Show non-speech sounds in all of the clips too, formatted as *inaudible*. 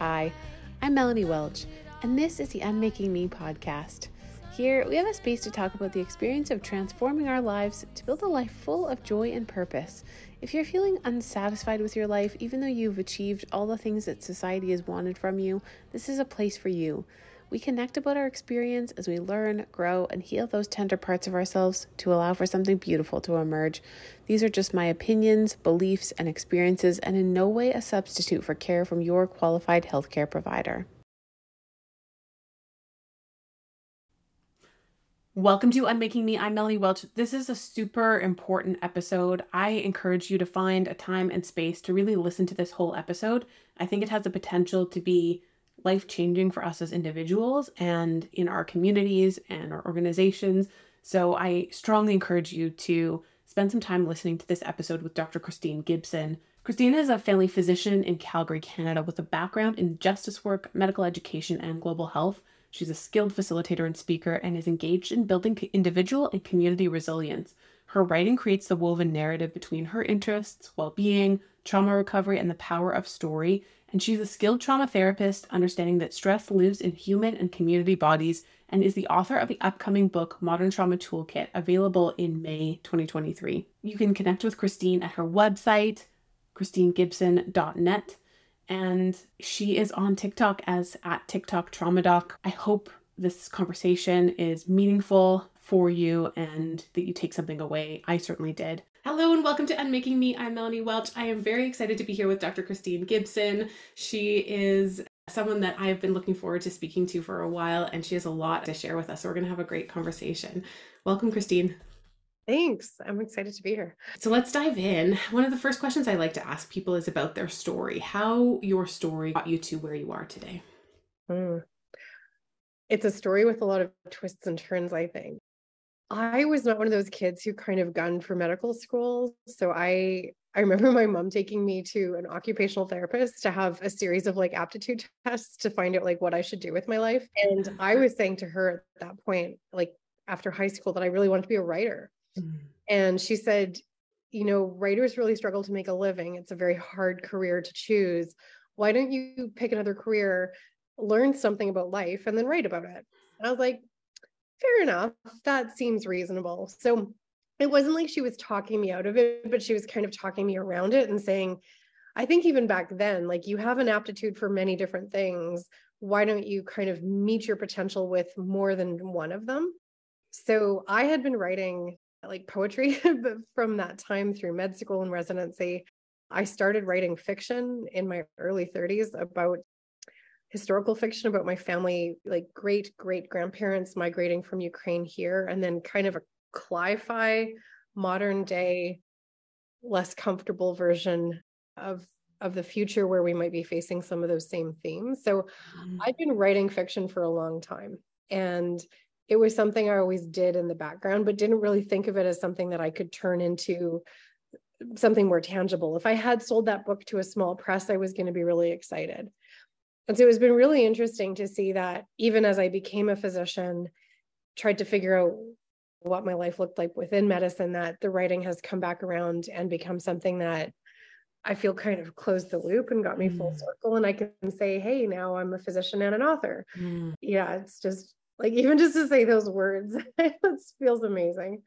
Hi, I'm Melanie Welch, and this is the Unmaking Me podcast. Here, we have a space to talk about the experience of transforming our lives to build a life full of joy and purpose. If you're feeling unsatisfied with your life, even though you've achieved all the things that society has wanted from you, this is a place for you. We connect about our experience as we learn, grow, and heal those tender parts of ourselves to allow for something beautiful to emerge. These are just my opinions, beliefs, and experiences, and in no way a substitute for care from your qualified healthcare provider. Welcome to Unmaking Me. I'm Melanie Welch. This is a super important episode. I encourage you to find a time and space to really listen to this whole episode. I think it has the potential to be life changing for us as individuals and in our communities and our organizations. So I strongly encourage you to spend some time listening to this episode with Dr. Christine Gibson. Christine is a family physician in Calgary, Canada, with a background in justice work, medical education, and global health. She's a skilled facilitator and speaker and is engaged in building individual and community resilience. Her writing creates the woven narrative between her interests, well being, trauma recovery, and the power of story and she's a skilled trauma therapist, understanding that stress lives in human and community bodies, and is the author of the upcoming book Modern Trauma Toolkit, available in May 2023. You can connect with Christine at her website, christinegibson.net, and she is on TikTok as at TikTok Trauma Doc. I hope this conversation is meaningful for you and that you take something away. I certainly did. Hello and welcome to Unmaking Me. I'm Melanie Welch. I am very excited to be here with Dr. Christine Gibson. She is someone that I've been looking forward to speaking to for a while, and she has a lot to share with us. So we're going to have a great conversation. Welcome, Christine. Thanks. I'm excited to be here. So let's dive in. One of the first questions I like to ask people is about their story, how your story got you to where you are today. Mm. It's a story with a lot of twists and turns, I think. I was not one of those kids who kind of gunned for medical school. So I I remember my mom taking me to an occupational therapist to have a series of like aptitude *laughs* tests to find out like what I should do with my life. And *laughs* I was saying to her at that point, like after high school, that I really wanted to be a writer. Mm-hmm. And she said, you know, writers really struggle to make a living. It's a very hard career to choose. Why don't you pick another career, learn something about life, and then write about it? And I was like, fair enough. That seems reasonable. So it wasn't like she was talking me out of it, but she was kind of talking me around it and saying, I think even back then, like you have an aptitude for many different things. Why don't you kind of meet your potential with more than one of them? So I had been writing like poetry *laughs* from that time through med school and residency. I started writing fiction in my early 30s about historical fiction about my family, like great great grandparents migrating from Ukraine here, and then kind of a cli-fi modern day, less comfortable version of of the future where we might be facing some of those same themes. So mm. I've been writing fiction for a long time. And it was something I always did in the background, but didn't really think of it as something that I could turn into something more tangible. If I had sold that book to a small press, I was going to be really excited. And so it's been really interesting to see that even as I became a physician, tried to figure out what my life looked like within medicine, that the writing has come back around and become something that I feel kind of closed the loop and got me mm. full circle. And I can say, hey, now I'm a physician and an author. Mm. Yeah, it's just like even just to say those words, *laughs* it feels amazing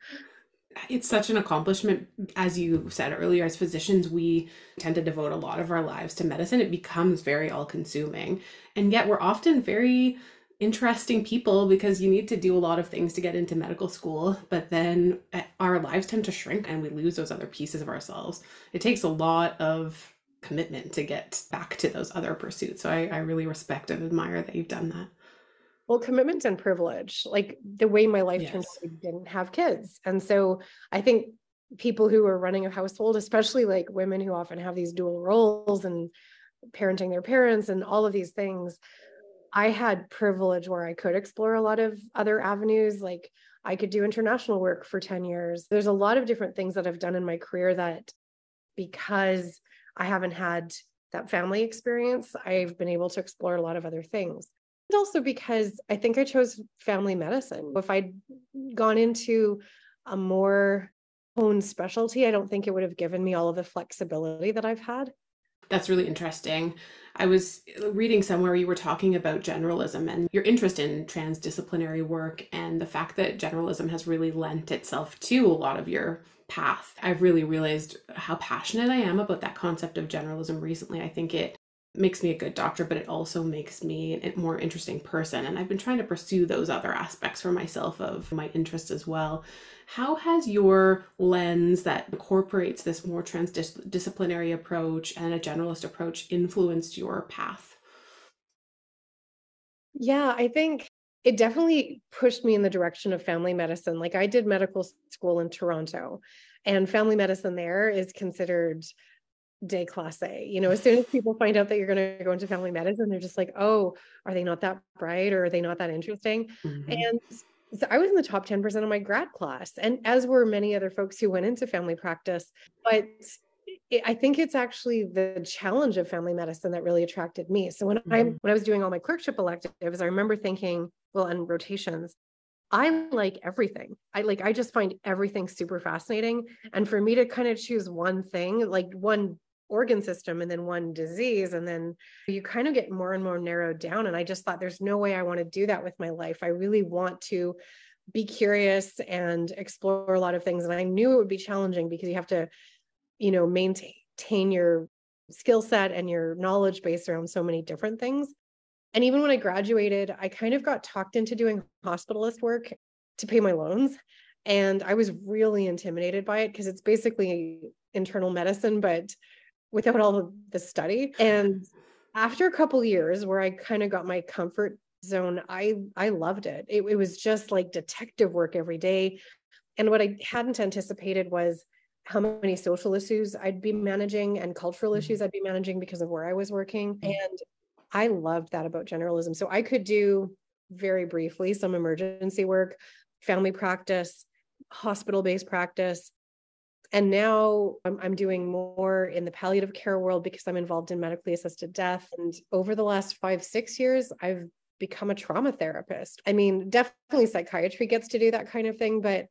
it's such an accomplishment. As you said earlier as physicians we tend to devote a lot of our lives to medicine. It becomes very all consuming and yet we're often very interesting people because you need to do a lot of things to get into medical school but then eh, our lives tend to shrink and we lose those other pieces of ourselves. It takes a lot of commitment to get back to those other pursuits. So i, I really respect and admire that you've done that well commitment and privilege like the way my life yes. turned out i didn't have kids. And so i think people who are running a household especially like women who often have these dual roles and parenting their parents and all of these things i had privilege where i could explore a lot of other avenues. Like i could do international work for 10 years. There's a lot of different things that i've done in my career that because i haven't had that family experience i've been able to explore a lot of other things also because I think I chose family medicine. If I'd gone into a more honed specialty, I don't think it would have given me all of the flexibility that I've had. That's really interesting. I was reading somewhere you were talking about generalism and your interest in transdisciplinary work and the fact that generalism has really lent itself to a lot of your path. I've really realized how passionate I am about that concept of generalism recently. I think it makes me a good doctor, but it also makes me a more interesting person. And I've been trying to pursue those other aspects for myself of my interest as well. How has your lens that incorporates this more transdisciplinary approach and a generalist approach influenced your path? Yeah, I think it definitely pushed me in the direction of family medicine. Like I did medical school in Toronto, and family medicine there is considered déclassé. You know, as soon as people find out that you're going to go into family medicine, they're just like, oh, are they not that bright or are they not that interesting? Mm-hmm. And so I was in the top 10% of my grad class, and as were many other folks who went into family practice. But it, I think it's actually the challenge of family medicine that really attracted me. So when mm-hmm. I when I was doing all my clerkship electives, I remember thinking, well, and rotations, I like everything. I like I just find everything super fascinating. And for me to kind of choose one thing, like one organ system and then one disease and then you kind of get more and more narrowed down and i just thought there's no way i want to do that with my life. I really want to be curious and explore a lot of things and i knew it would be challenging because you have to you know maintain your skill set and your knowledge base around so many different things. And even when i graduated i kind of got talked into doing hospitalist work to pay my loans and i was really intimidated by it because it's basically internal medicine but without all of the study. And after a couple years where I kind of got my comfort zone, I I loved it. it. It was just like detective work every day. And what I hadn't anticipated was how many social issues I'd be managing and cultural issues mm-hmm. I'd be managing because of where I was working. Mm-hmm. And I loved that about generalism. So I could do very briefly some emergency work, family practice, hospital based practice, and now I'm, I'm, doing more in the palliative care world because I'm involved in medically assisted death. And over the last five, six years, I've become a trauma therapist. I mean, definitely psychiatry gets to do that kind of thing, but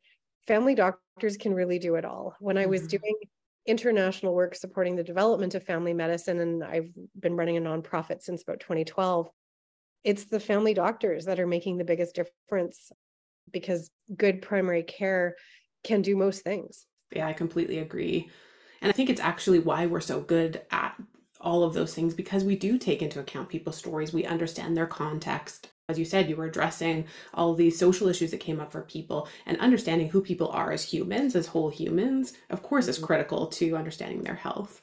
family doctors can really do it all. When I was mm-hmm. doing international work supporting the development of family medicine, and I've been running a nonprofit since about 2012, it's the family doctors that are making the biggest difference because good primary care can do most things. Yeah, I completely agree. And I think it's actually why we're so good at all of those things because we do take into account people's stories. We understand their context. As you said, you were addressing all these social issues that came up for people and understanding who people are as humans, as whole humans, of course, is mm-hmm. critical to understanding their health.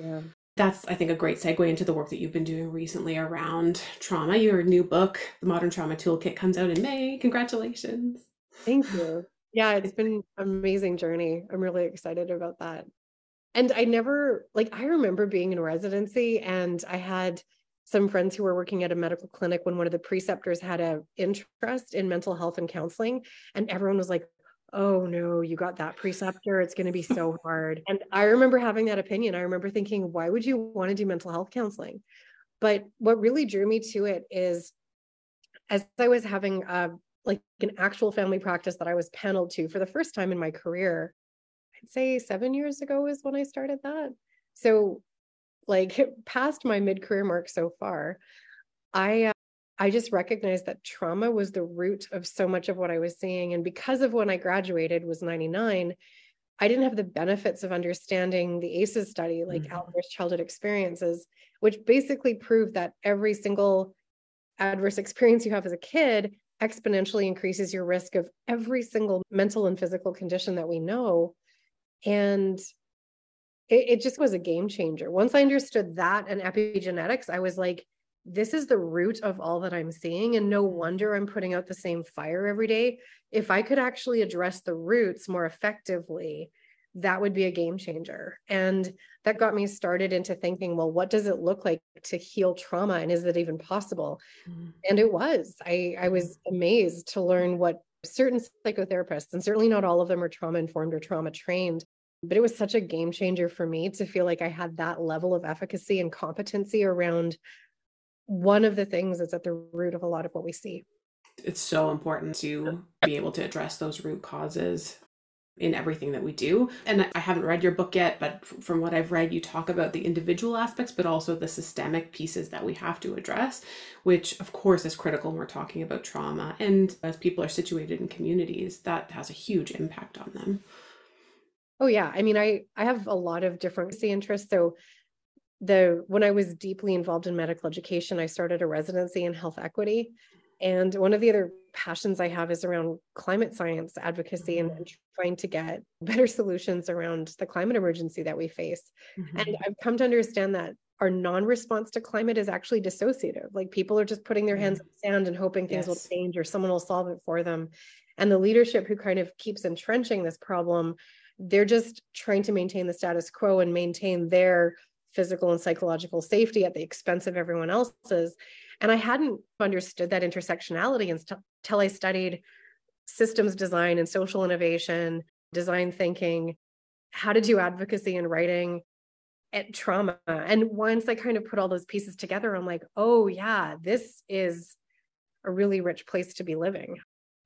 Yeah. That's, I think, a great segue into the work that you've been doing recently around trauma. Your new book, The Modern Trauma Toolkit, comes out in May. Congratulations. Thank you yeah it's been an amazing journey. I'm really excited about that. And i never like i remember being in residency and i had some friends who were working at a medical clinic when one of the preceptors had a interest in mental health and counseling and everyone was like oh no you got that preceptor. It's going to be so hard. And i remember having that opinion. I remember thinking why would you want to do mental health counseling? But what really drew me to it is as i was having a like an actual family practice that I was paneled to for the first time in my career. I'd say seven years ago is when I started that. So, like *laughs* past my mid career mark so far, I uh, I just recognized that trauma was the root of so much of what I was seeing, and because of when I graduated was ninety nine. I didn't have the benefits of understanding the ACEs study, like mm-hmm. adverse childhood experiences, which basically proved that every single adverse *laughs* experience you have as a kid exponentially increases your risk of every single mental and physical condition that we know. And it, it, just was a game changer. Once I understood that and epigenetics, I was like, this is the root of all that I'm seeing. And no wonder I'm putting out the same fire every day. If I could actually address the roots more effectively, that would be a game changer. And that got me started into thinking, well, what does it look like to heal trauma? And is it even possible? Mm. And it was. I, I was amazed to learn what certain psychotherapists, and certainly not all of them are trauma informed or trauma trained, but it was such a game changer for me to feel like I had that level of efficacy and competency around one of the things that's at the root of a lot of what we see. It's so important to be able to address those root causes in everything that we do. And I haven't read your book yet, but from what I've read, you talk about the individual aspects, but also the systemic pieces that we have to address, which of course is critical when we're talking about trauma. And as people are situated in communities, that has a huge impact on them. Oh yeah. I mean, I I have a lot of different interests. So the when I was deeply involved in medical education, I started a residency in health equity. And one of the other passions I have is around climate science advocacy and, and mm-hmm. trying to get *laughs* better solutions around the climate emergency that we face. Mm-hmm. And I've come to understand that our non-response to climate is actually dissociative. Like people are just putting their hands mm-hmm. in the sand and hoping things yes. will change or someone will solve it for them. And the leadership who kind of keeps entrenching this problem, they're just trying to maintain the status quo and maintain their physical and psychological safety at the expense of everyone else's. And I hadn't understood that intersectionality until I studied systems design and social innovation, design thinking, how to do advocacy and writing at trauma. And once I kind of put all those pieces together, I'm like, oh, yeah, this is a really rich place to be living.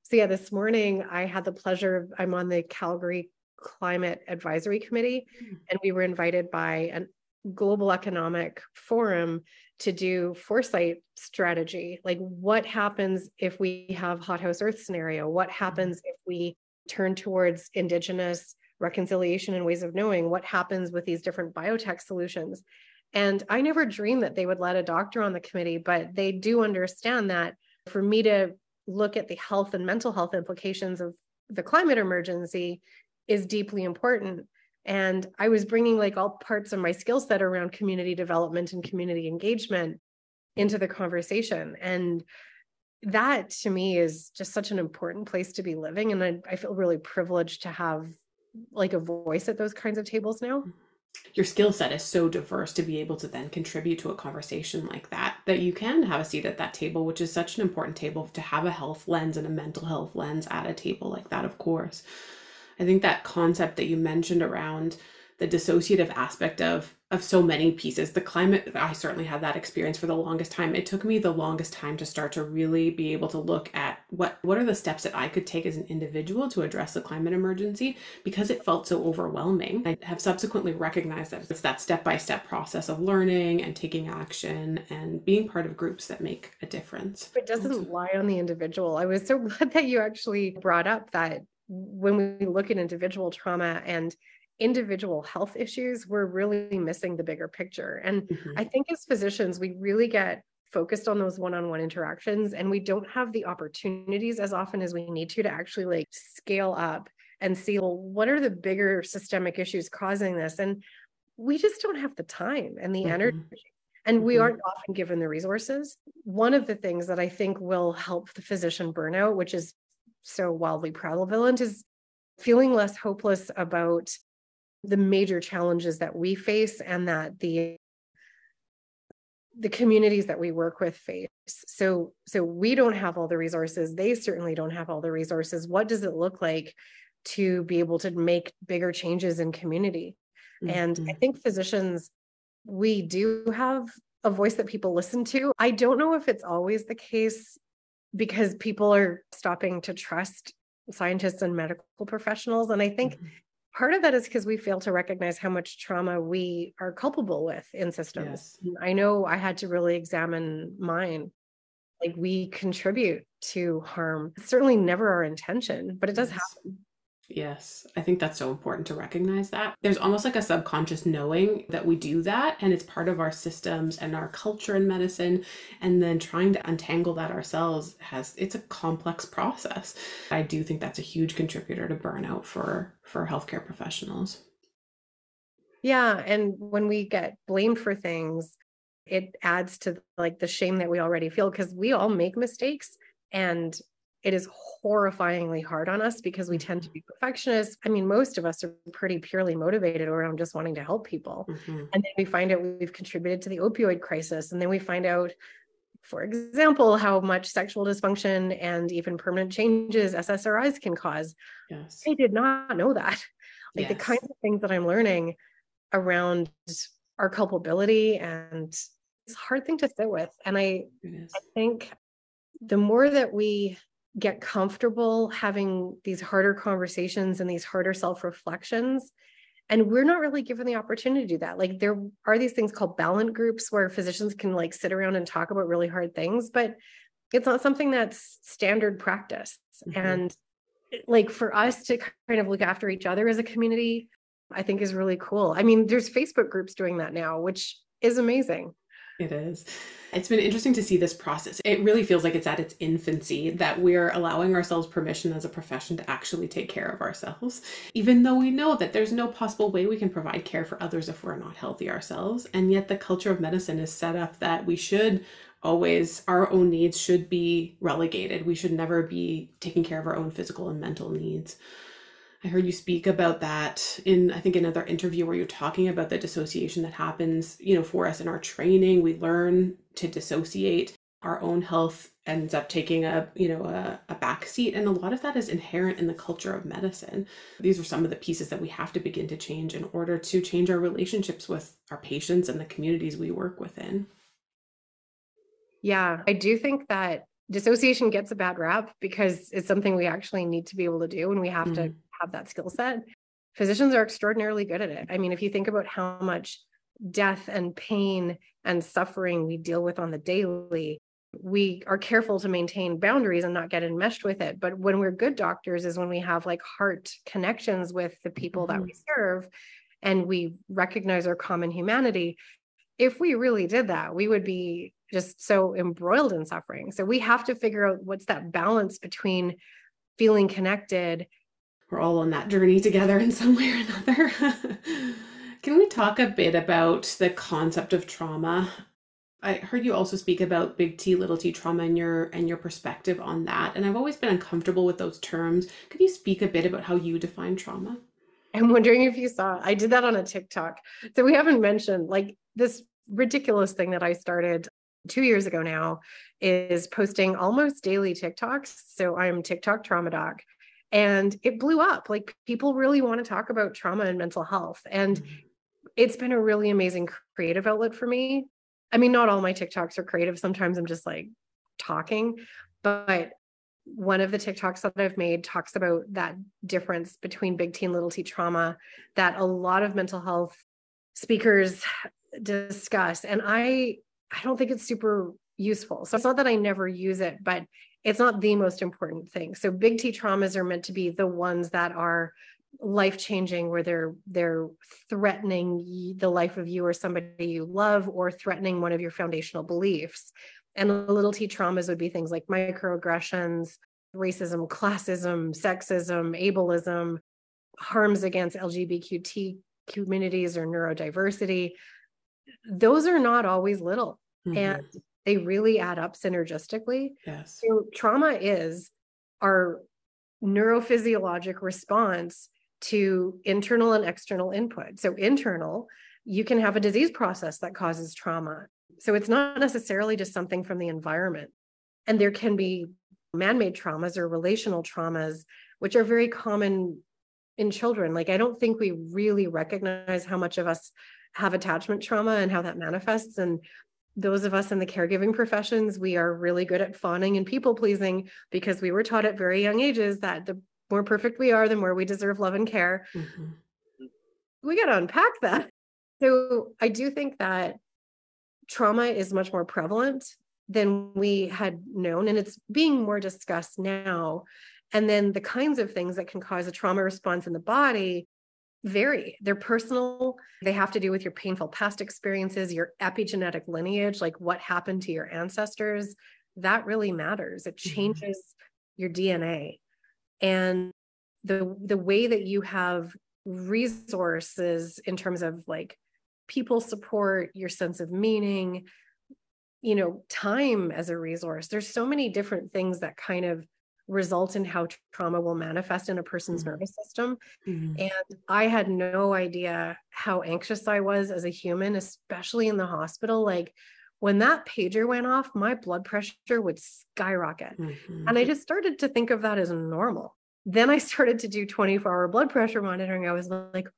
So, yeah, this morning I had the pleasure of, I'm on the Calgary Climate Advisory Committee, mm. and we were invited by an global economic forum to do foresight strategy. Like what happens if we have hothouse earth scenario? What mm-hmm. happens if we turn towards indigenous reconciliation and ways of knowing? What happens with these different biotech solutions? And i never dreamed that they would let a doctor on the committee but they do understand that for me to look at the health and mental health implications of the climate emergency is deeply important and I was bringing like all parts of my skill set around community development and community engagement into the conversation. And that to me is just such an important place to be living. And I, I feel really privileged to have like a voice at those kinds of tables now. Your skill set is so diverse to be able to then contribute to a conversation like that, that you can have a seat at that table, which is such an important table to have a health lens and a mental health lens at a table like that, of course. I think that concept that you mentioned around the dissociative aspect of of so many pieces the climate i certainly had that experience for the longest time. It took me the longest time to start to really be able to look at what what are the steps that i could take as an individual to address the climate emergency because it felt so overwhelming. I have subsequently recognized that it's that step-by-step process of learning and taking action and being part of groups that make a difference. It doesn't lie on the individual. I was so *laughs* glad that you actually brought up that when we look at individual trauma and individual health issues, we're really missing the bigger picture. And mm-hmm. I think as physicians, we really get focused on those one-on-one interactions and we don't have the opportunities as often as we need to to actually like scale up and see well what are the bigger systemic issues causing this and we just don't have the time and the mm-hmm. energy and mm-hmm. we aren't often given the resources one of the things that i think will help the physician burnout which is so wildly prevalent is feeling less hopeless about the major challenges that we face and that the the communities that we work with face. So so we don't have all the resources. They certainly don't have all the resources. What does it look like to be able to make bigger changes in community? Mm-hmm. and i think physicians we do have a voice that people listen to. I don't know if it's always the case because people are stopping to trust scientists and medical professionals. And I think mm-hmm. part of that is because we fail to recognize how much trauma we are culpable with in systems. Yes. I know I had to really examine mine. Like we contribute to harm. It's certainly never our intention, but it does yes. happen. Yes, I think that's so important to recognize that. There's almost like a subconscious knowing that we do that, and it's part of our systems and our culture in medicine. And then trying to untangle that ourselves has it's a complex process. I do think that's a huge contributor to burnout for for healthcare professionals. Yeah, and when we get blamed for things, it adds to like the shame that we already feel because we all make mistakes and it is horrifyingly hard on us because we tend to mm-hmm. be perfectionists. I mean, most of us are pretty purely motivated around just wanting to help people. Mm-hmm. And then we find out we've contributed to the opioid crisis. And then we find out, for example, how much sexual dysfunction and even permanent changes SSRIs can cause. Yes. I did not know that. Like yes. the kinds of things that I'm learning around our culpability and it's a hard thing to sit with. And I, I think the more that we get comfortable having these harder conversations and these harder self reflections. And we're not really given the opportunity to do that. Like there are these things called Balint groups where physicians can like sit around and talk about really hard things, but it's not something that's standard practice. Mm-hmm. And like for us to kind of look after each other as a community, I think is really cool. I mean, there's Facebook groups doing that now, which is amazing. It is. It's been interesting to see this process. It really feels like it's at its infancy that we're allowing ourselves permission as a profession to actually take care of ourselves, even though we know that there's no possible way we can provide care for others if we're not healthy ourselves. And yet, the culture of medicine is set up that we should always, our own needs should be relegated. We should never be taking care of our own physical and mental needs. I heard you speak about that in I think another interview where you're talking about the dissociation that happens, you know, for us in our training. We learn to dissociate. Our own health ends up taking a, you know, a, a back seat. And a lot of that is inherent in the culture of medicine. These are some of the pieces that we have to begin to change in order to change our relationships with our patients and the communities we work within. Yeah, I do think that dissociation gets a bad rap because it's something we actually need to be able to do and we have mm-hmm. to have that skill set. Physicians are extraordinarily good at it. I mean, if you think about how much death and pain and suffering we deal with on the daily, we are careful to maintain boundaries and not get enmeshed with it. But when we're good doctors, is when we have like heart connections with the people mm-hmm. that we serve and we recognize our common humanity. If we really did that, we would be just so embroiled in suffering. So we have to figure out what's that balance between feeling connected we're all on that journey together in some way or another. *laughs* Can we talk a bit about the concept of trauma? I heard you also speak about big T, little t trauma and your and your perspective on that. And I've always been uncomfortable with those terms. Could you speak a bit about how you define trauma? I'm wondering if you saw, I did that on a TikTok. So we haven't mentioned like this ridiculous thing that I started two years ago now is posting almost daily TikToks. So I'm TikTok trauma doc and it blew up. Like people really want to talk about trauma and mental health and mm-hmm. it's been a really amazing creative outlet for me. I mean not all my tiktoks are creative. Sometimes i'm just like talking but one of the tiktoks that i've made talks about that difference between big t and little t trauma that a lot of mental health speakers discuss and i i don't think it's super useful. So it's not that i never use it but it's not the most important thing. So big T traumas are meant to be the ones that are life changing where they're they're threatening the life of you or somebody you love or threatening one of your foundational beliefs. And little T traumas would be things like microaggressions, racism, classism, sexism, ableism, harms against LGBTQ communities or neurodiversity. Those are not always little. Mm-hmm. And they really add up synergistically. Yes. So trauma is our neurophysiologic response to internal and external input. So internal, you can have a disease process that causes trauma. So it's not necessarily just something from the environment. And there can be man-made traumas or relational traumas which are very common in children. Like I don't think we really recognize how much of us have attachment trauma and how that manifests and those of us in the caregiving professions, we are really good at fawning and people pleasing because we were taught at very young ages that the more perfect we are, the more we deserve love and care. Mm-hmm. We got to unpack that. So I do think that trauma is much more prevalent than we had known, and it's being more discussed now. And then the kinds of things that can cause a trauma response in the body vary. They're personal. They have to do with your painful past experiences, your epigenetic lineage, like what happened to your ancestors. That really matters. It mm-hmm. changes your DNA. And the the way that you have resources in terms of like people support, your sense of meaning, you know, time as a resource. There's so many different things that kind of result in how trauma will manifest in a person's mm-hmm. nervous system. Mm-hmm. And I had no idea how anxious I was as a human, especially in the hospital. Like when that pager went off, my blood pressure would skyrocket. Mm-hmm. And I just started to think of that as normal. Then I *laughs* started to do 24 hour blood pressure monitoring. I was like,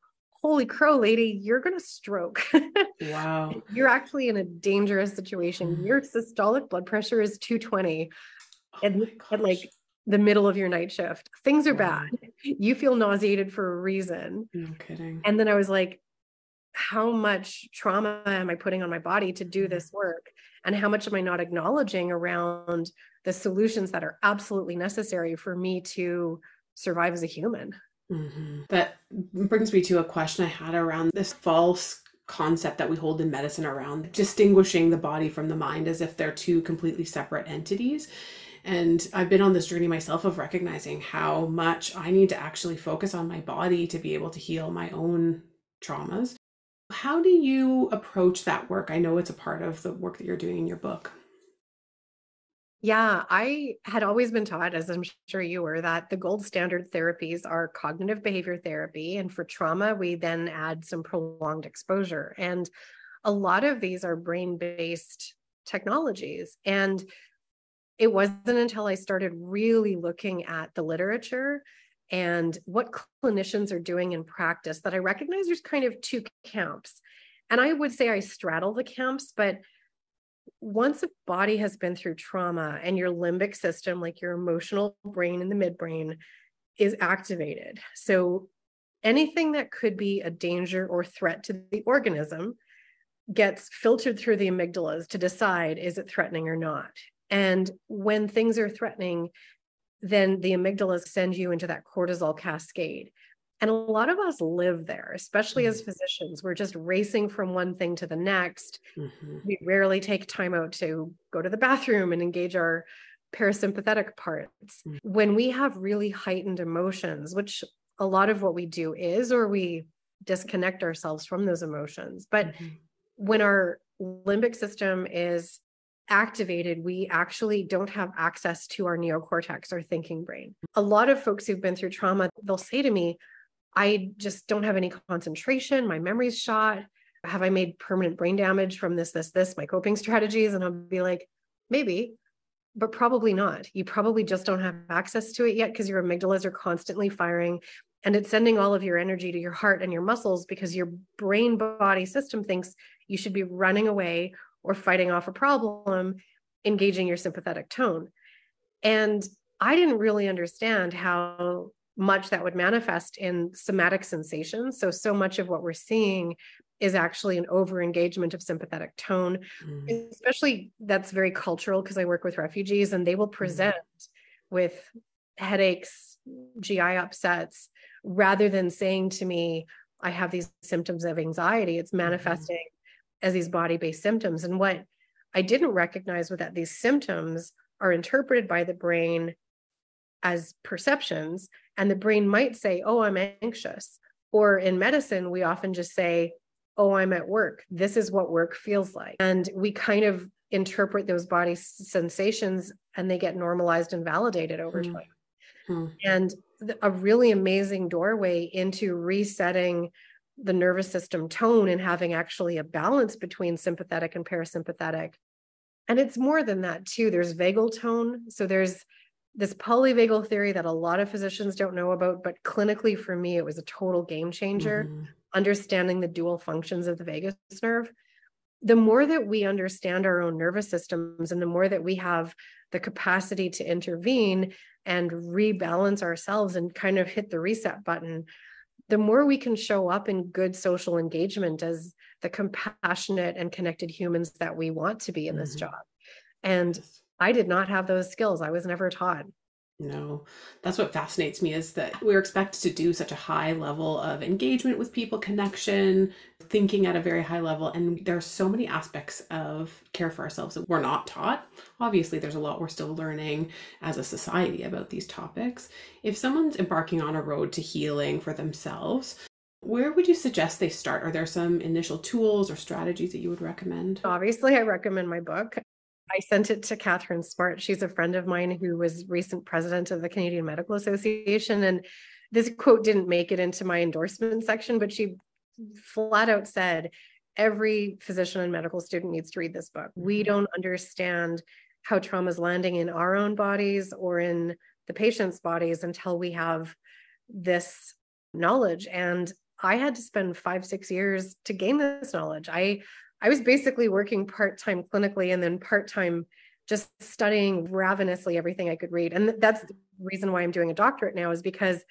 holy crow, lady, you're going to stroke. *laughs* Wow. you're actually in a dangerous situation. Your mm-hmm. systolic blood pressure is 220. Oh and, and like the middle of your night shift. Things are bad. You feel nauseated for a reason. No kidding. And then I was like, how much trauma am I putting on my body to do this work? And how much am I not acknowledging around the solutions that are absolutely necessary for me to survive as a human? Mhm. That brings me to a question I had around this false concept that we hold in medicine around distinguishing the body from the mind as if they're two completely separate entities. And I've been on this journey myself of recognizing how much I need to actually focus on my body to be able to heal my own traumas. How do you approach that work? I know it's a part of the work that you're doing in your book. Yeah, I had always been taught, as I'm sure you were, that the gold standard therapies are cognitive behavior therapy. And for trauma, we then add some prolonged exposure. And a lot of these are brain based technologies. And it wasn't until I started really looking at the literature and what clinicians are doing in practice that I recognize there's kind of two camps. And I would say I straddle the camps, but once a body has been through trauma and your limbic system, like your emotional brain and the midbrain, is activated. So anything that could be a danger or threat to the organism gets filtered through the amygdalas to decide is it threatening or not. And when things are threatening, then the amygdalas send you into that cortisol cascade. And a lot of us live there, especially as physicians. We're just racing from one thing to the next. Mhm. We rarely take time out to go to the bathroom and engage our parasympathetic parts. Mm. When we have really heightened emotions, which a lot of what we do is, or we disconnect ourselves from those emotions. But Mhm. when our limbic system is activated, we actually don't have access to our neocortex, our thinking brain. A lot of folks who've been through trauma, they'll say to me, I just don't have any concentration. My memory's shot. Have I made permanent brain damage from this, this, this, my coping strategies? And I'll be like, maybe, but probably not. You probably just don't have access to it yet because your amygdalas are constantly firing and it's sending all of your energy to your heart and your muscles because your brain body system thinks you should be running away or fighting off a problem, engaging your sympathetic tone. And I didn't really understand how much that would manifest in somatic sensations. So, so much of what we're seeing is actually an over engagement of sympathetic tone, Mhm. especially that's very cultural because I work with refugees and they will present with headaches, GI upsets, rather than saying to me, I have these symptoms of anxiety. It's manifesting as these body based symptoms. And what I didn't recognize was that these symptoms are interpreted by the brain as perceptions. And the brain might say, Oh, I'm anxious. Or in medicine, we often just say, Oh, I'm at work. This is what work feels like. And we kind of interpret those body sensations and they get normalized and validated over Hmm. time. Hmm. And a really amazing doorway into resetting the nervous system tone and having actually a balance between sympathetic and parasympathetic. And it's more than that, too. There's vagal tone. So there's this polyvagal theory that a lot of physicians don't know about, but clinically for me, it was a total game changer Mhm. understanding the dual functions of the vagus nerve. The more that we understand our own nervous systems and the more that we have the capacity to intervene and rebalance ourselves and kind of hit the reset button, the more we can show up in good social engagement as the compassionate and connected humans that we want to be in this Mhm. job. And. I did not have those skills. I was never taught. No, that's what fascinates me is that we're expected to do such a high level of engagement with people, connection, thinking at a very high level. And there are so many aspects of care for ourselves that we're not taught. Obviously, there's a lot we're still learning as a society about these topics. If someone's embarking on a road to healing for themselves, where would you suggest they start? Are there some initial tools or strategies that you would recommend? Obviously, I recommend my book. I sent it to Katharine Smart. She's a friend of mine who was recent president of the Canadian Medical Association. And this quote didn't make it into my endorsement section, but she flat out said, every physician and medical student needs to read this book. We Mhm. don't understand how trauma is landing in our own bodies or in the patient's bodies until we have this knowledge. And I had to spend five, six years to gain this knowledge. I I was basically working part time clinically and then part time just studying ravenously everything I could read. And that's the reason why I'm doing a doctorate now is because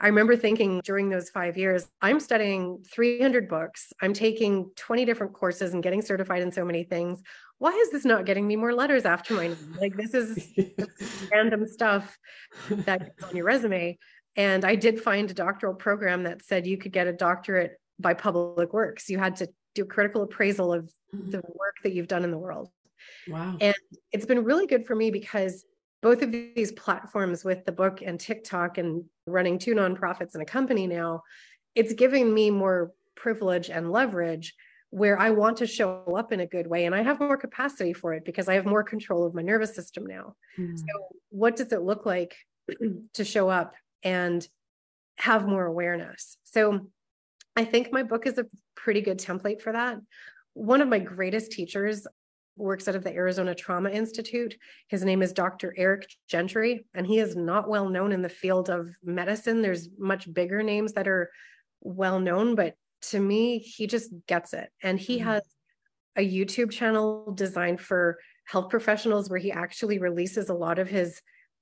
I remember thinking during those five years, I'm studying 300 books. I'm taking 20 different courses and getting certified in so many things. Why is this not getting me more letters after my name? Like, this is *laughs* random stuff that on your resume. And I did find a doctoral program that said you could get a doctorate by public works. You had to do a critical appraisal of mm-hmm. the work that you've done in the world. Wow. And it's been really good for me because both of these platforms with the book and TikTok and running two nonprofits and a company now, it's giving me more privilege and leverage where I want to show up in a good way and I have more capacity for it because I have more control of my nervous system now. Mm. So what does it look like *clears throat* to show up and have more awareness? So I think my book is a pretty good template for that. One of my greatest teachers works out of the Arizona Trauma Institute. His name is Dr. Eric Gentry, and he is not well known in the field of medicine. There's much bigger names that are well known, but to me, he just gets it. And he mm-hmm. has a YouTube channel designed for health professionals where he actually releases a lot of his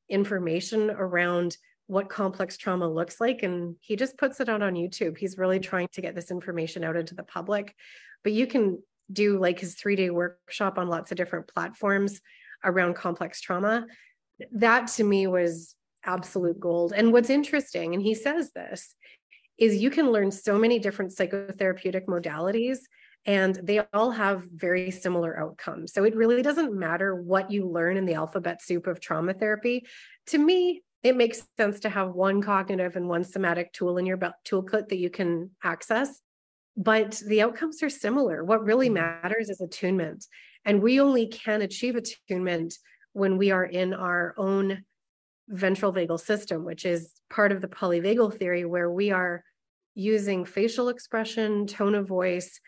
information around what complex trauma looks like. And he just puts it out on YouTube. He's really trying to get this information out into the public. But you can do like his three day workshop on lots of different platforms around complex trauma. That to me was absolute gold. And what's interesting, and he says this, is you can learn so many different psychotherapeutic modalities and they all have very similar outcomes. So it really doesn't matter what you learn in the alphabet soup of trauma therapy. To me, it makes sense to have one cognitive and one somatic tool in your toolkit that you can access but the outcomes are similar. What really mm-hmm. matters is attunement. And we only can achieve attunement when we are in our own ventral vagal system, which is part of the polyvagal theory, where we are using facial expression, tone of voice,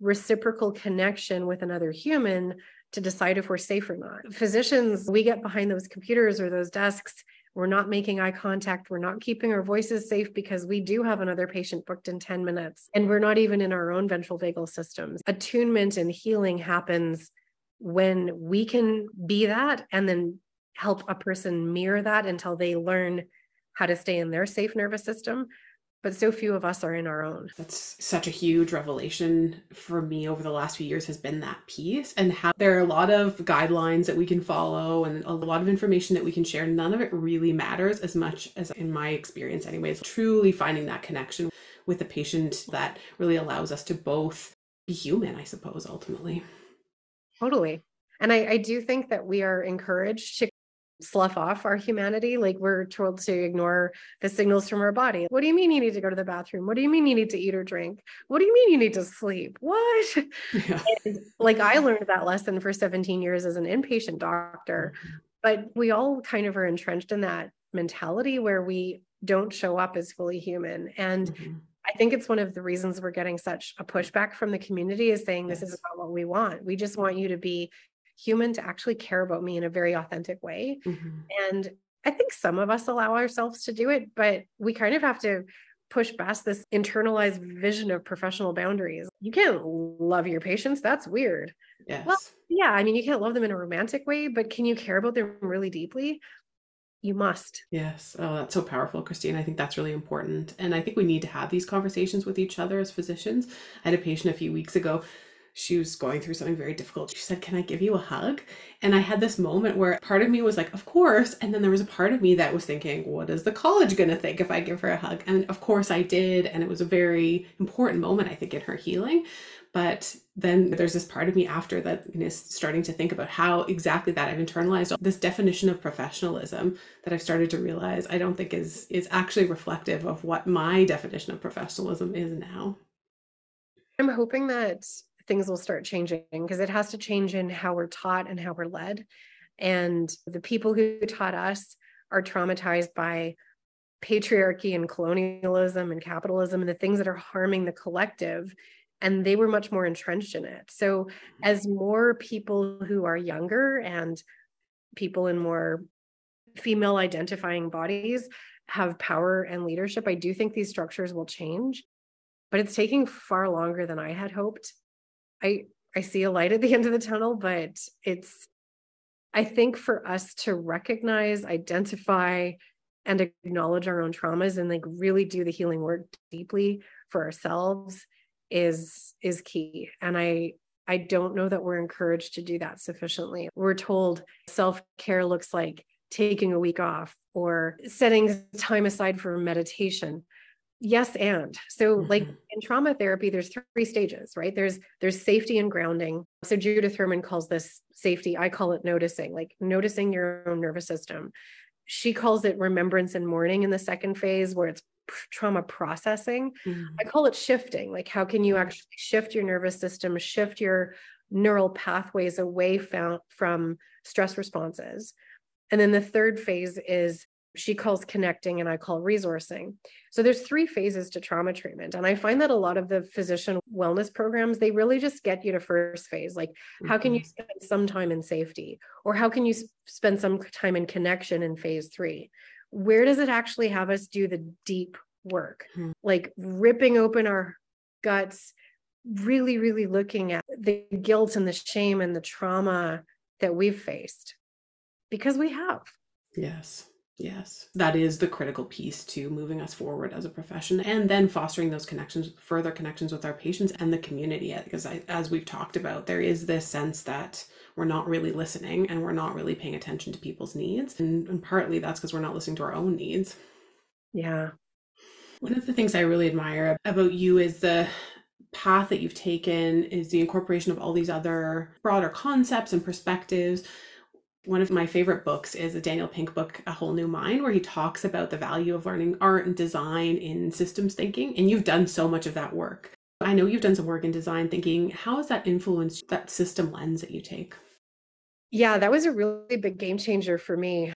reciprocal connection with another human to decide if we're safe or not. Physicians, we get behind those computers or those desks we're not making eye contact. We're not keeping our voices safe because we do have another patient booked in 10 minutes. And we're not even in our own ventral vagal systems. Attunement and healing happens when we can be that and then help a person mirror that until they learn how to stay in their safe nervous system but so few of us are in our own. That's such a huge revelation for me over the last few years has been that piece and how there are a lot of guidelines that we can follow and a lot of information that we can share. None of it really matters as much as in my experience anyways, truly finding that connection with the patient that really allows us to both be human, I suppose, ultimately. Totally. And I, I do think that we are encouraged to slough off our humanity. Like we're told to ignore the signals from our body. What do you mean you need to go to the bathroom? What do you mean you need to eat or drink? What do you mean you need to sleep? What? *laughs* Yeah. like I learned that lesson for 17 years as an inpatient doctor, mm-hmm. but we all kind of are entrenched in that mentality where we don't show up as fully human. And mm-hmm. I think it's one of the reasons we're getting such a pushback from the community is saying yes. this is not what we want. We just want you to be human to actually care about me in a very authentic way. Mm-hmm. And I think some of us allow ourselves to do it, but we kind of have to push past this internalized vision of professional boundaries. You can't love your patients. That's weird. Yes. Well, yeah, I mean, you can't love them in a romantic way, but can you care about them really deeply? You must. Yes. Oh, that's so powerful, Christine. I think that's really important. And I think we need to have these conversations with each other as physicians. I had a patient a few weeks ago she was going through something very difficult. She said, Can I give you a hug? And I had this moment where part of me was like, Of course. And then there was a part of me that was thinking, What is the college going to think if I give her a hug? And of course I did. And it was a very important moment, I think, in her healing. But then there's this part of me after that is starting to think about how exactly that I've internalized this definition of professionalism that I've started to realize I don't think is is actually reflective of what my definition of professionalism is now. I'm hoping that things will start changing because it has to change in how we're taught and how we're led. And the people who taught us are traumatized by patriarchy and colonialism and capitalism and the things that are harming the collective. And they were much more entrenched in it. So, mm-hmm. as more people who are younger and people in more female identifying bodies have power and leadership, I do think these structures will change. But it's taking far longer than I had hoped. I I see a light at the end of the tunnel, but it's, I think for us to recognize, identify, and acknowledge our own traumas and like really do the healing work deeply for ourselves is is key. And i i don't know that we're encouraged to do that sufficiently. We're told self-care looks like taking a week off or setting time aside for meditation yes and. So mm-hmm. like in trauma therapy there's three stages right? There's there's safety and grounding. So judith herman calls this safety i call it noticing like noticing your own nervous system. She calls it remembrance and mourning in the second phase where it's trauma processing. Mm-hmm. i call it shifting like how can you actually shift your nervous system shift your neural pathways away from, from stress responses? And then the third phase is she calls connecting and I call resourcing. So there's three phases to trauma treatment. And I find that a lot of the physician wellness programs, they really just get you to first phase. Like, how can you mm-hmm. spend some time in safety? Or how can you spend some time in connection in phase three? Where does it actually have us do the deep work? Mm-hmm. Like ripping open our guts, really, really looking at the guilt and the shame and the trauma that we've faced because we have. Yes. Yes, that is the critical piece to moving us forward as a profession and then fostering those connections, further connections with our patients and the community. Uh, because I, as we've talked about, there is this sense that we're not really listening and we're not really paying attention to people's needs. And, and partly that's because we're not listening to our own needs. Yeah. One of the things I really admire about you is the path that you've taken is the incorporation of all these other broader concepts and perspectives one of my favorite books is a Daniel Pink book, A Whole New Mind, where he talks about the value of learning art and design in systems thinking. And you've done so much of that work. I know you've done some work in design thinking. How has that influenced that system lens that you take? Yeah, that was a really big game changer for me.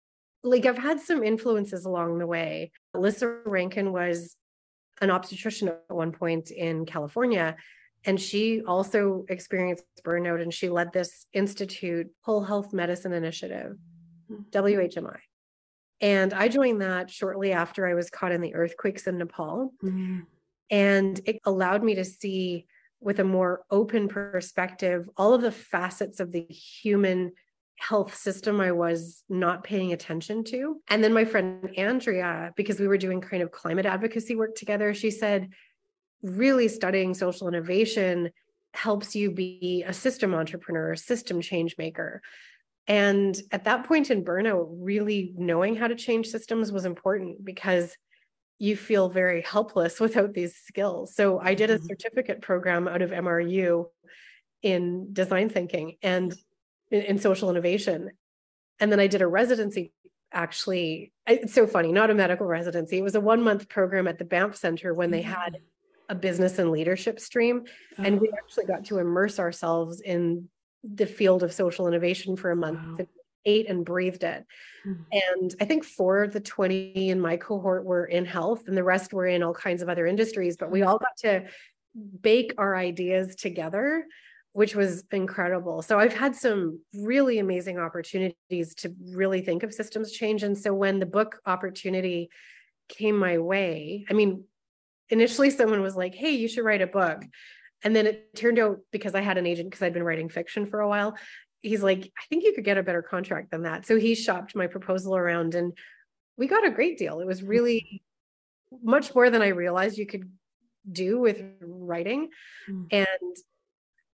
Like, I've had some influences along the way. Alyssa Rankin was an obstetrician at one point in California and she also experienced burnout and she led this institute whole health medicine initiative whmi and i joined that shortly after i was caught in the earthquakes in nepal mm-hmm. and it allowed me to see with a more open perspective all of the facets of the human health system I was not paying attention to. And then my friend Andrea, because we were doing kind of climate advocacy work together, she said, really studying social innovation helps you be a system entrepreneur, a system change maker. And at that point in burnout, really knowing how to change systems was important because you feel very helpless *laughs* without these skills. So I did a mm-hmm. certificate program out of MRU in design thinking and in, social innovation. And then I did a residency actually it's so funny not a medical residency it was a one month program at the banff center when they had mm-hmm a business and leadership stream. Oh. And we oh. actually got to immerse ourselves in the field of social innovation for a month. Wow. Ate and breathed it. Mm-hmm. And I think four of the 20 in my cohort were in health, and the rest were in all kinds of other industries. But we all got to bake our ideas together, which was incredible. So I've had some really amazing opportunities to really think of systems change. And so when the book opportunity came my way, I mean, initially someone was like, hey, you should write a book. And then it turned out because I had an agent because I'd been writing fiction for a while. He's like, I think you could get a better contract than that. So he shopped my proposal around and we got a great deal. It was really much more than I realized you could do with writing. Mm. And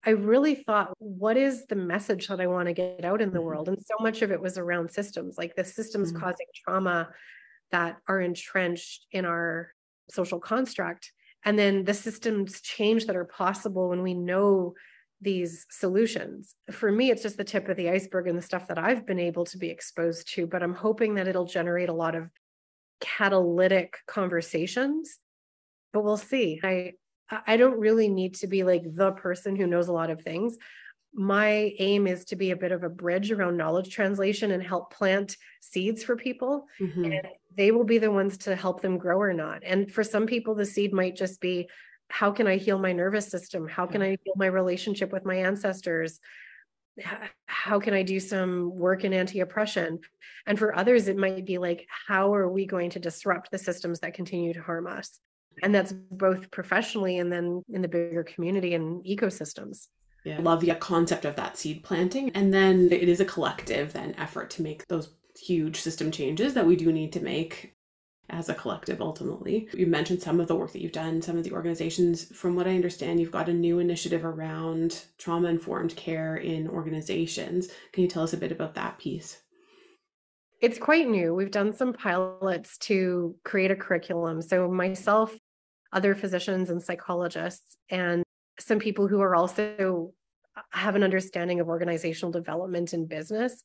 I really thought, what is the message that I want to get out in the mm-hmm. world? And so much of it was around systems, like the systems mm. causing trauma that are entrenched in our social construct and then the systems change that are possible when we know these solutions. For me it's just the tip of the iceberg and the stuff that i've been able to be exposed to but i'm hoping that it'll generate a lot of catalytic conversations. But we'll see. I i don't really need to be like the person who knows a lot of things my aim is to be a bit of a bridge around knowledge translation and help plant seeds for people. Mm-hmm. and they will be the ones to help them grow or not. And for some people the seed might just be how can i heal my nervous system? How can i heal my relationship with my ancestors? How can i do some work in anti-oppression? And for others it might be like how are we going to disrupt the systems that continue to harm us? And that's both professionally and then in the bigger community and ecosystems Yeah, love the concept of that seed planting. And then it is a collective then effort to make those huge system changes that we do need to make as a collective ultimately. You mentioned some of the work that you've done, some of the organizations. From what I understand, you've got a new initiative around trauma informed care in organizations. Can you tell us a bit about that piece? It's quite new. We've done some pilots to create a curriculum. So, myself, other physicians and psychologists, and some people who are also have an understanding of organizational development and business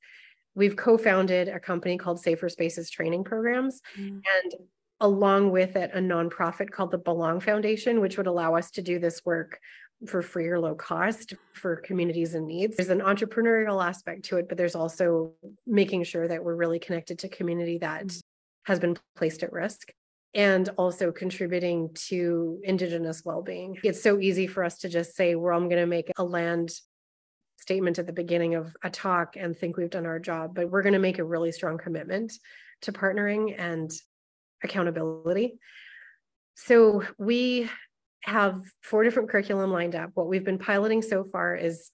we've co-founded a company called safer spaces training programs mm. and along with it a nonprofit called the belong foundation which would allow us to do this work for free or low cost for communities in needs there's an entrepreneurial aspect to it but there's also making sure that we're really connected to community that mm. has been placed at risk and also contributing to indigenous well-being it's so easy for us to just say well i'm going to make a land statement at the beginning of a talk and think we've done our job, but we're going to make a really strong commitment to partnering and accountability. So we have four different curriculum lined up. What we've been piloting so far is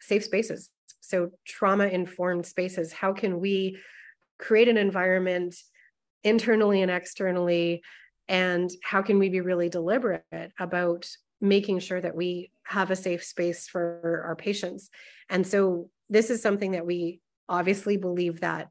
safe spaces. So trauma informed spaces. How can we create an environment internally and externally? And how can we be really deliberate about making sure that we have a safe space for our patients. And so this is something that we obviously believe that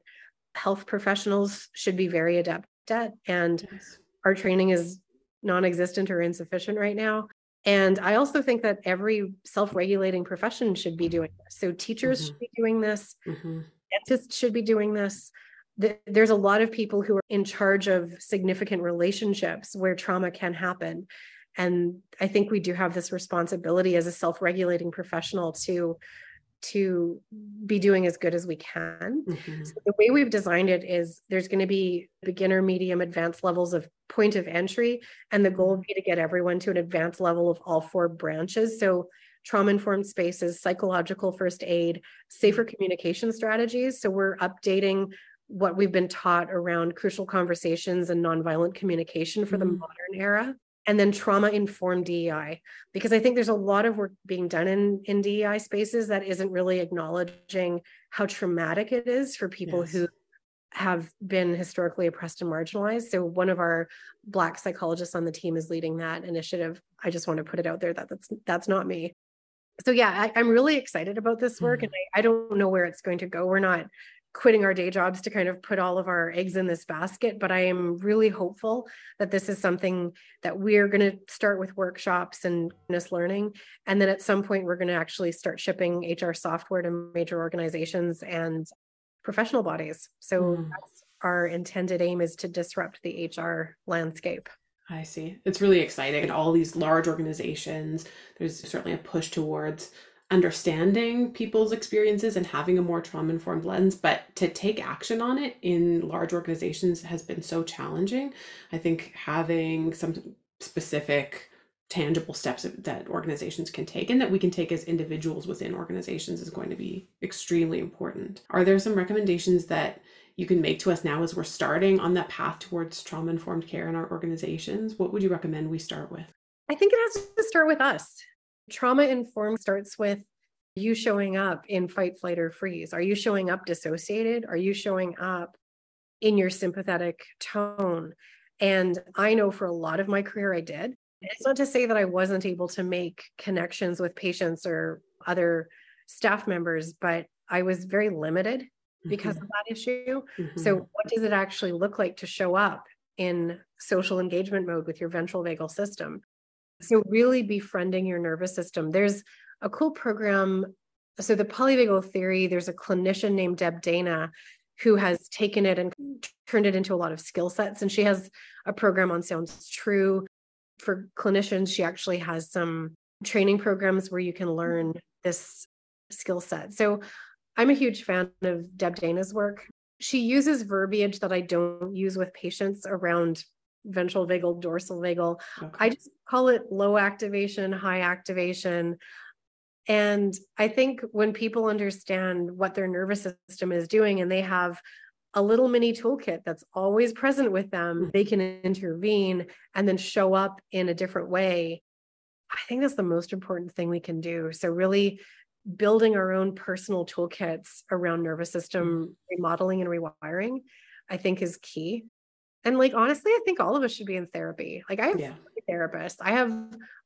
health professionals should be very adept at and yes. our training is non-existent or insufficient right now. And I also think that every self-regulating profession should be doing this. So teachers mm-hmm. should be doing this, mm-hmm. dentists should be doing this. There's a lot of people who are in charge of significant relationships where trauma can happen. And i think we do have this responsibility as a self-regulating professional to to be doing as good as we can. Mm-hmm. so the way we've designed it is there's going to be beginner medium advanced levels of point of entry. And the goal would be to get everyone to an advanced level of all four branches. So trauma informed spaces psychological first aid safer communication strategies. So we're updating what we've been taught around crucial conversations and nonviolent communication for mm-hmm. the modern era and then trauma informed DEI because I think there's a lot of work being done in in DEI spaces that isn't really acknowledging how traumatic it is for people yes. who have been historically oppressed and marginalized. So one of our black psychologists on the team is leading that initiative. I just want to put it out there that that's that's not me. So yeah, I, am really excited about this work, mm-hmm. and I, I don't know where it's going to go. We're not quitting our day jobs to kind of put all of our eggs in this basket but i am really hopeful that this is something that we're going to start with workshops and business learning and then at some point we're going to actually start shipping hr software to major organizations and professional bodies so mm. that's our intended aim is to disrupt the hr landscape I see. It's really exciting. And all these large organizations, there's certainly a push towards understanding people's experiences and having a more trauma informed lens, but to take action on it in large organizations has been so challenging. I think having some specific tangible steps that organizations can take and that we can take as individuals within organizations is going to be extremely important. Are there some recommendations that you can make to us now as we're starting on that path towards trauma informed care in our organizations? What would you recommend we start with? I think it has to start with us trauma informed starts with you showing up in fight, flight, or freeze. Are you showing up dissociated? Are you showing up in your sympathetic tone? And I know for a lot of my career, I did. It's not to say that I wasn't able to make connections with patients or other staff members, but I was very limited because mm-hmm. of that issue. Mm-hmm. So, what does it actually look like to show up in social engagement mode with your ventral vagal system? So, really befriending your nervous system. There's a cool program. So, the polyvagal theory, there's a clinician named Deb Dana who has taken it and turned it into a lot of skill sets. And she has a program on Sounds True. For clinicians, she actually has some training programs where you can learn this skill set. So, I'm a huge fan of Deb Dana's work. She uses verbiage that I don't use with patients around ventral vagal, dorsal vagal. Okay. I just call it low activation, high activation. And I think when people understand what their nervous system is doing and they have a little mini toolkit that's always present with them, mm-hmm. they can intervene and then show up in a different way. I think that's the most important thing we can do. So, really building our own personal toolkits around nervous system mm-hmm. remodeling and rewiring, I think is key. And like honestly, I think all of us should be in therapy. Like I have yeah. therapists. I have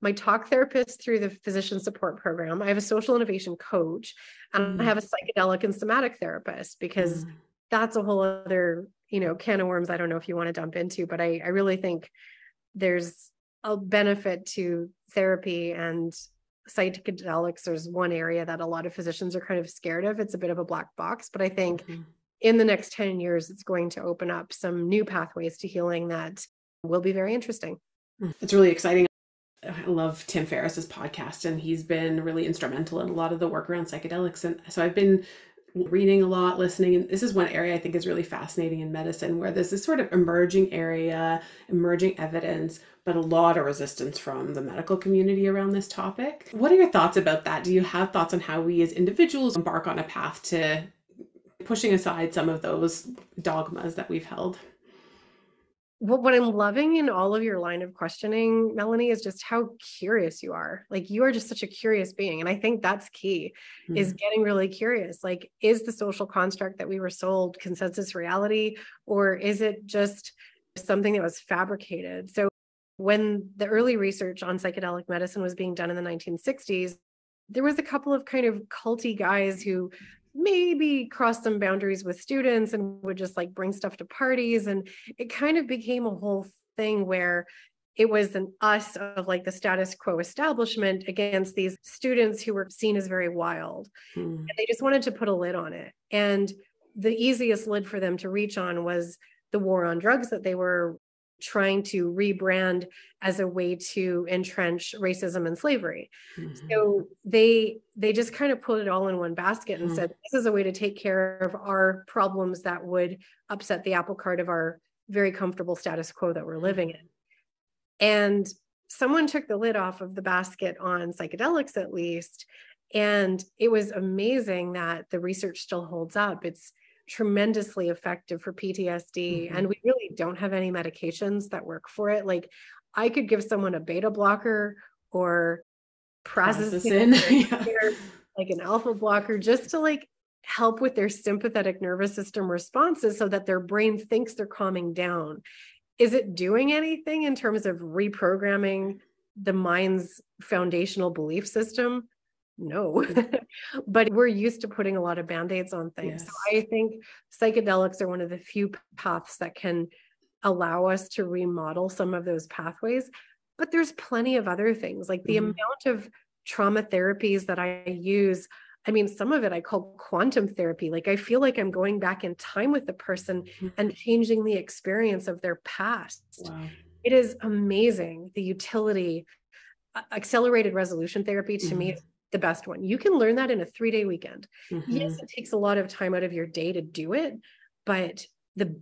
my talk therapist through the physician support program. I have a social innovation coach, and mm. I have a psychedelic and somatic therapist because mm. that's a whole other, you know, can of worms. I don't know if you want to dump into, but I, I really think there's a benefit to therapy and psychedelics. There's one area that a lot of physicians are kind of scared of. It's a bit of a black box, but I think mm-hmm in the next 10 years, it's going to open up some new pathways to healing that will be very interesting. Hmm. It's really exciting. I love Tim Ferriss's podcast, and he's been really instrumental in a lot of the work around psychedelics. And so I've been reading a lot, listening, and this is one area I think is really fascinating in medicine where there's this sort of emerging area, emerging evidence, but a lot of resistance from the medical community around this topic. What are your thoughts about that? Do you have thoughts on how we as individuals embark on a path to pushing aside some of those dogmas that we've held. What, what I'm loving in all of your line of questioning, Melanie, is just how curious you are. Like you are just such a curious being. And I think that's key mm-hmm. is getting really curious. Like, is the social construct that we were sold consensus reality, or is it just something that was fabricated? So when the early research on psychedelic medicine was being done in the 1960s, there was a couple of kind of culty guys who maybe cross some boundaries with students and would just like bring stuff to parties. And it kind of became a whole thing where it was an us of like the status quo establishment against these students who were seen as very wild. Hmm. And they just wanted to put a lid on it. And the easiest lid for them to reach on was the war on drugs that they were trying to rebrand as a way to entrench racism and slavery mm-hmm. so they they just kind of put it all in one basket and mm-hmm. said this is a way to take care of our problems that would upset the apple cart of our very comfortable status quo that we're living in and someone took the lid off of the basket on psychedelics at least and it was amazing that the research still holds up it's tremendously effective for PTSD. Mm-hmm. And we really don't have any medications that work for it. Like I could give someone a beta blocker or prazosin, *laughs* yeah. like an alpha blocker, just to like help with their sympathetic nervous system responses so that their brain thinks they're calming down. Is it doing anything in terms of reprogramming the mind's foundational belief system? No *laughs* but we're used to putting a lot of band-aids on things yes. so i think psychedelics are one of the few paths that can allow us to remodel some of those pathways but there's plenty of other things like the mm. amount of trauma therapies that i use i mean some of it i call quantum therapy like i feel like i'm going back in time with the person mm. and changing the experience of their past wow. it is amazing the utility accelerated resolution therapy to mm. me the best one. You can learn that in a three day weekend. Mm-hmm. Yes, it takes a lot of time out of your day to do it, but the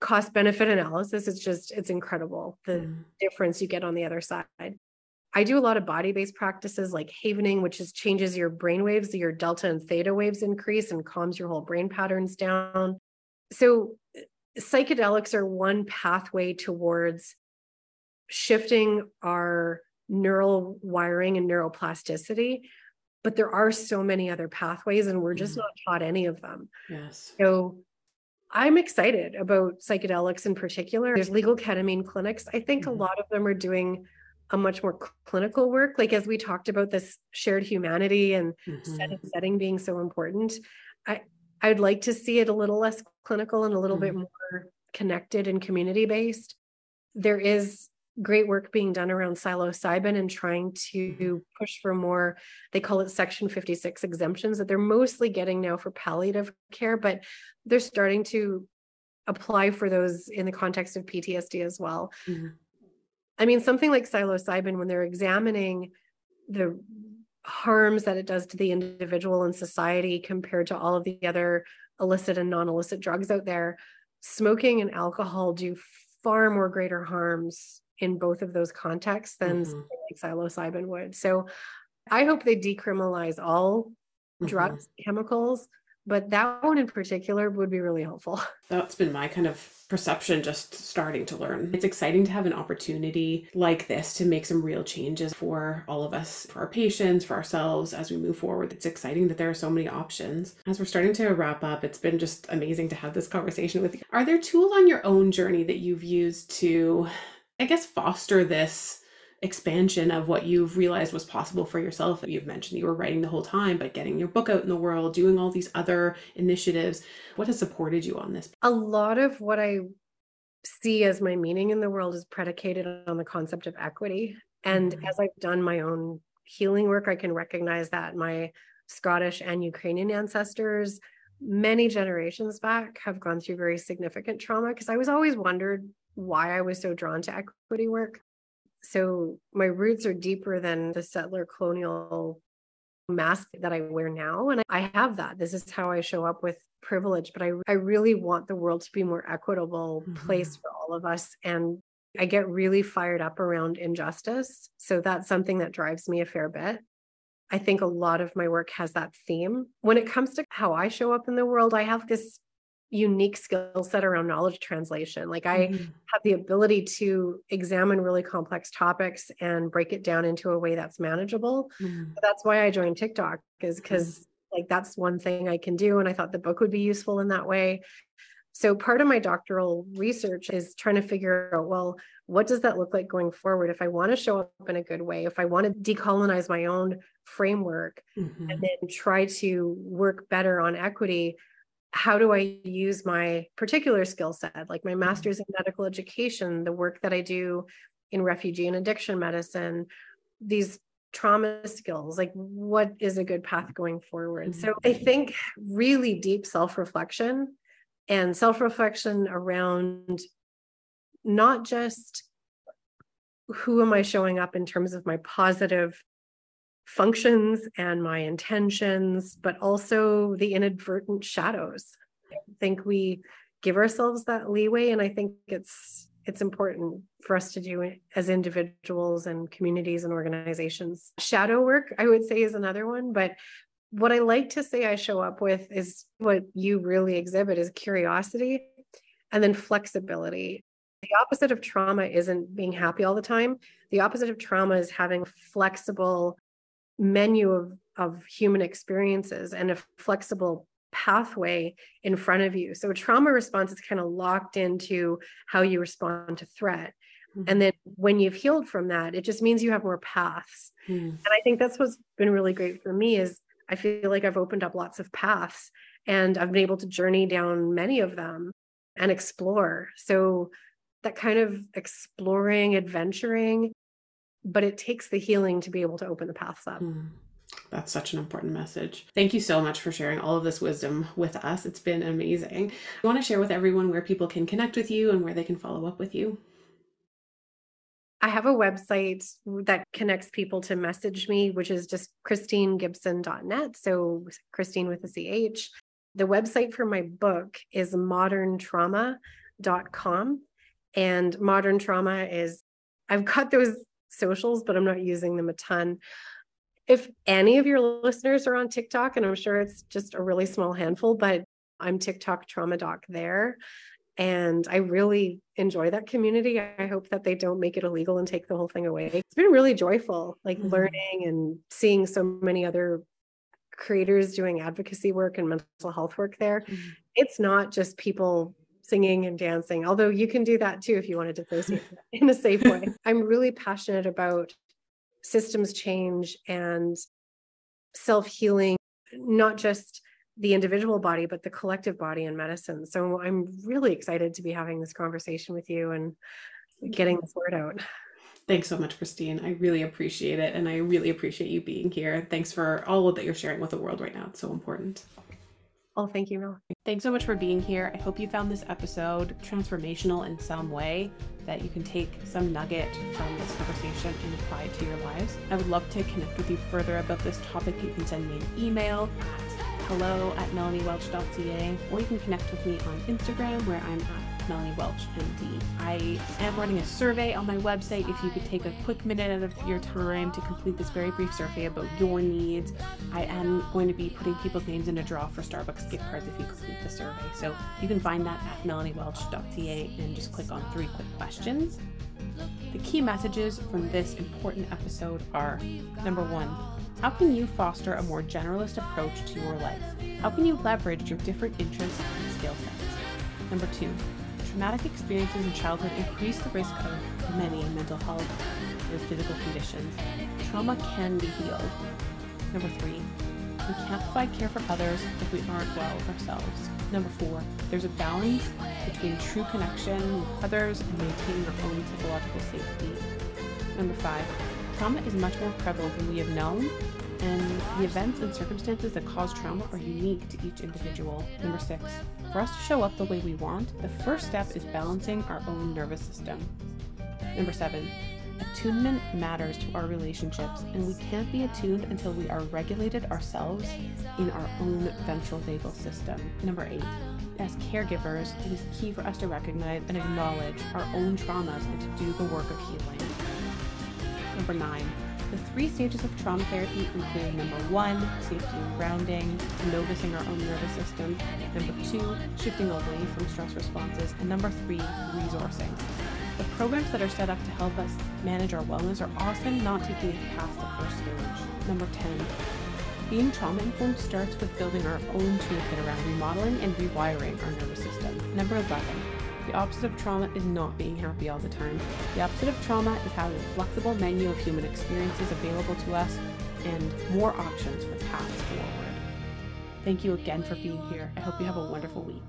cost benefit analysis is just, it's incredible the mm. difference you get on the other side. I do a lot of body based practices like havening, which is changes your brain waves, your delta and theta waves increase and calms your whole brain patterns down. So, psychedelics are one pathway towards shifting our neural wiring and neuroplasticity but there are so many other pathways and we're just mm. not taught any of them yes so i'm excited about psychedelics in particular there's legal ketamine clinics i think mm-hmm. a lot of them are doing a much more clinical work like as we talked about this shared humanity and mm-hmm. set and setting being so important i i'd like to see it a little less clinical and a little mm-hmm. bit more connected and community based there is great work being done around psilocybin and trying to push for more they call it section 56 exemptions that they're mostly getting now for palliative care but they're starting to apply for those in the context of PTSD as well mm-hmm. i mean something like psilocybin when they're examining the harms that it does to the individual and society compared to all of the other illicit and non-illicit drugs out there smoking and alcohol do far more greater harms in both of those contexts than mm-hmm. like psilocybin would. So I hope they decriminalize all mm-hmm. drugs, chemicals, but that one in particular would be really helpful. *laughs* That's been my kind of perception just starting to learn. It's exciting to have an opportunity like this to make some real changes for all of us, for our patients, for ourselves as we move forward. It's exciting that there are so many options. As we're starting to wrap up, it's been just amazing to have this conversation with you. Are there tools on your own journey that you've used to, I guess, foster this? expansion of what you've realized was possible for yourself. You've mentioned you were writing the whole time, but getting your book out in the world, doing all these other initiatives. What has supported you on this? A lot of what I see as my meaning in the world is predicated on the concept of equity. And mm-hmm. as I've done my own healing work, I can recognize that my Scottish and Ukrainian ancestors, many generations back, have gone through very significant trauma because I was always wondered why I was so drawn to equity work. So my roots are deeper than the settler colonial mask that I wear now. And I have that. This is how I show up with privilege. But I, I really want the world to be more equitable mm-hmm. place for all of us. And I get really fired up around injustice. So that's something that drives me a fair bit. I think a lot of my work has that theme. When it comes to how I show up in the world, I have this unique skill set around knowledge translation. Like I mm-hmm. have the ability to examine really complex topics and break it down into a way that's manageable. Mm-hmm. That's why I joined TikTok is because mm-hmm. like that's one thing I can do. And I thought the book would be useful in that way. So part of my doctoral research is trying to figure out, well, what does that look like going forward? If I want to show up in a good way, if I want to decolonize my own framework mm-hmm. and then try to work better on equity, how do I use my particular skill set, like my mm-hmm. master's in medical education, the work that I do in refugee and addiction medicine, these trauma skills, like what is a good path going forward? Mm-hmm. So I think really deep self reflection and self reflection around not just who am I showing up in terms of my positive functions and my intentions, but also the inadvertent shadows. I think we give ourselves that leeway, and I think it's it's important for us to do as individuals and communities and organizations. Shadow work, I would say, is another one, but what I like to say I show up with is what you really exhibit is curiosity and then flexibility. The opposite of trauma isn't being happy all the time. The opposite of trauma is having a flexible menu of, of human experiences and a flexible pathway in front of you. So a trauma response is kind of locked into how you respond to threat. Mm-hmm. And then when you've healed from that, it just means you have more paths. Mm-hmm. And I think that's what's been really great for me is I feel like I've opened up lots of paths and I've been able to journey down many of them and explore. So that kind of exploring, adventuring but it takes the healing to be able to open the paths up. Mm. That's such an important message. Thank you so much for sharing all of this wisdom with us. It's been amazing. I want to share with everyone where people can connect with you and where they can follow up with you. I have a website that connects people to message me, which is just christinegibson.net. So Christine with a CH. The website for my book is moderntrauma.com. And modern trauma is, I've got those socials, but I'm not using them a ton. If any of your listeners are on TikTok, and I'm sure it's just a really small handful, but I'm TikTok trauma doc there. And I really enjoy that community. I hope that they don't make it illegal and take the whole thing away. It's been really joyful, like mm-hmm. learning and seeing so many other creators doing advocacy work and mental health work there. Mm-hmm. It's not just people singing and dancing, although you can do that too if you wanted to dissociate *laughs* in a safe way. I'm really passionate about systems change and self healing, not just the individual body, but the collective body in medicine. So I'm really excited to be having this conversation with you and getting this word out. Thanks so much, Christine. I really appreciate it. And I really appreciate you being here. Thanks for all that you're sharing with the world right now. It's so important. Oh, thank you, Mel. Thanks so much for being here. I hope you found this episode transformational in some way, that you can take some nugget from this conversation and apply it to your lives. I would love to connect with you further about this topic. You can send me an email at hello at melaniewelch.ca or you can connect with me on Instagram where I'm at Melanie Welch MD. I am running a survey on my website. If you could take a quick minute out of your time to complete this very brief survey about your needs, I am going to be putting people's names in a draw for Starbucks gift cards if you complete the survey. So you can find that at melaniewelch.ca and just click on three quick questions. The key messages from this important episode are number one, how can you foster a more generalist approach to your life? How can you leverage your different interests and skill sets? Number two, traumatic experiences in childhood increase the risk of many mental health and physical conditions. Trauma can be healed. Number three, we can't provide care for others if we aren't well ourselves. Number four, there's a balance between true connection with others and maintaining our own psychological safety. Number five, trauma is much more prevalent than we have known, and the events and circumstances that cause trauma are unique to each individual. Number six, for us to show up the way we want, the first step is balancing our own nervous system. Number seven, attunement matters to our relationships, and we can't be attuned until we are regulated ourselves in our own ventral vagal system. Number eight, as caregivers, it is key for us to recognize and acknowledge our own traumas and to do the work of healing. Number nine, the three stages of trauma therapy include number one, safety and grounding, noticing our own nervous system, number two, shifting away from stress responses, and number three, resourcing. The programs that are set up to help us manage our wellness are often not taking us past the first stage. Number 10, being trauma informed starts with building our own toolkit around remodeling and rewiring our nervous system. Number 11, the opposite of trauma is not being happy all the time. The opposite of trauma is having a flexible menu of human experiences available to us and more options for paths forward. Thank you again for being here. I hope you have a wonderful week.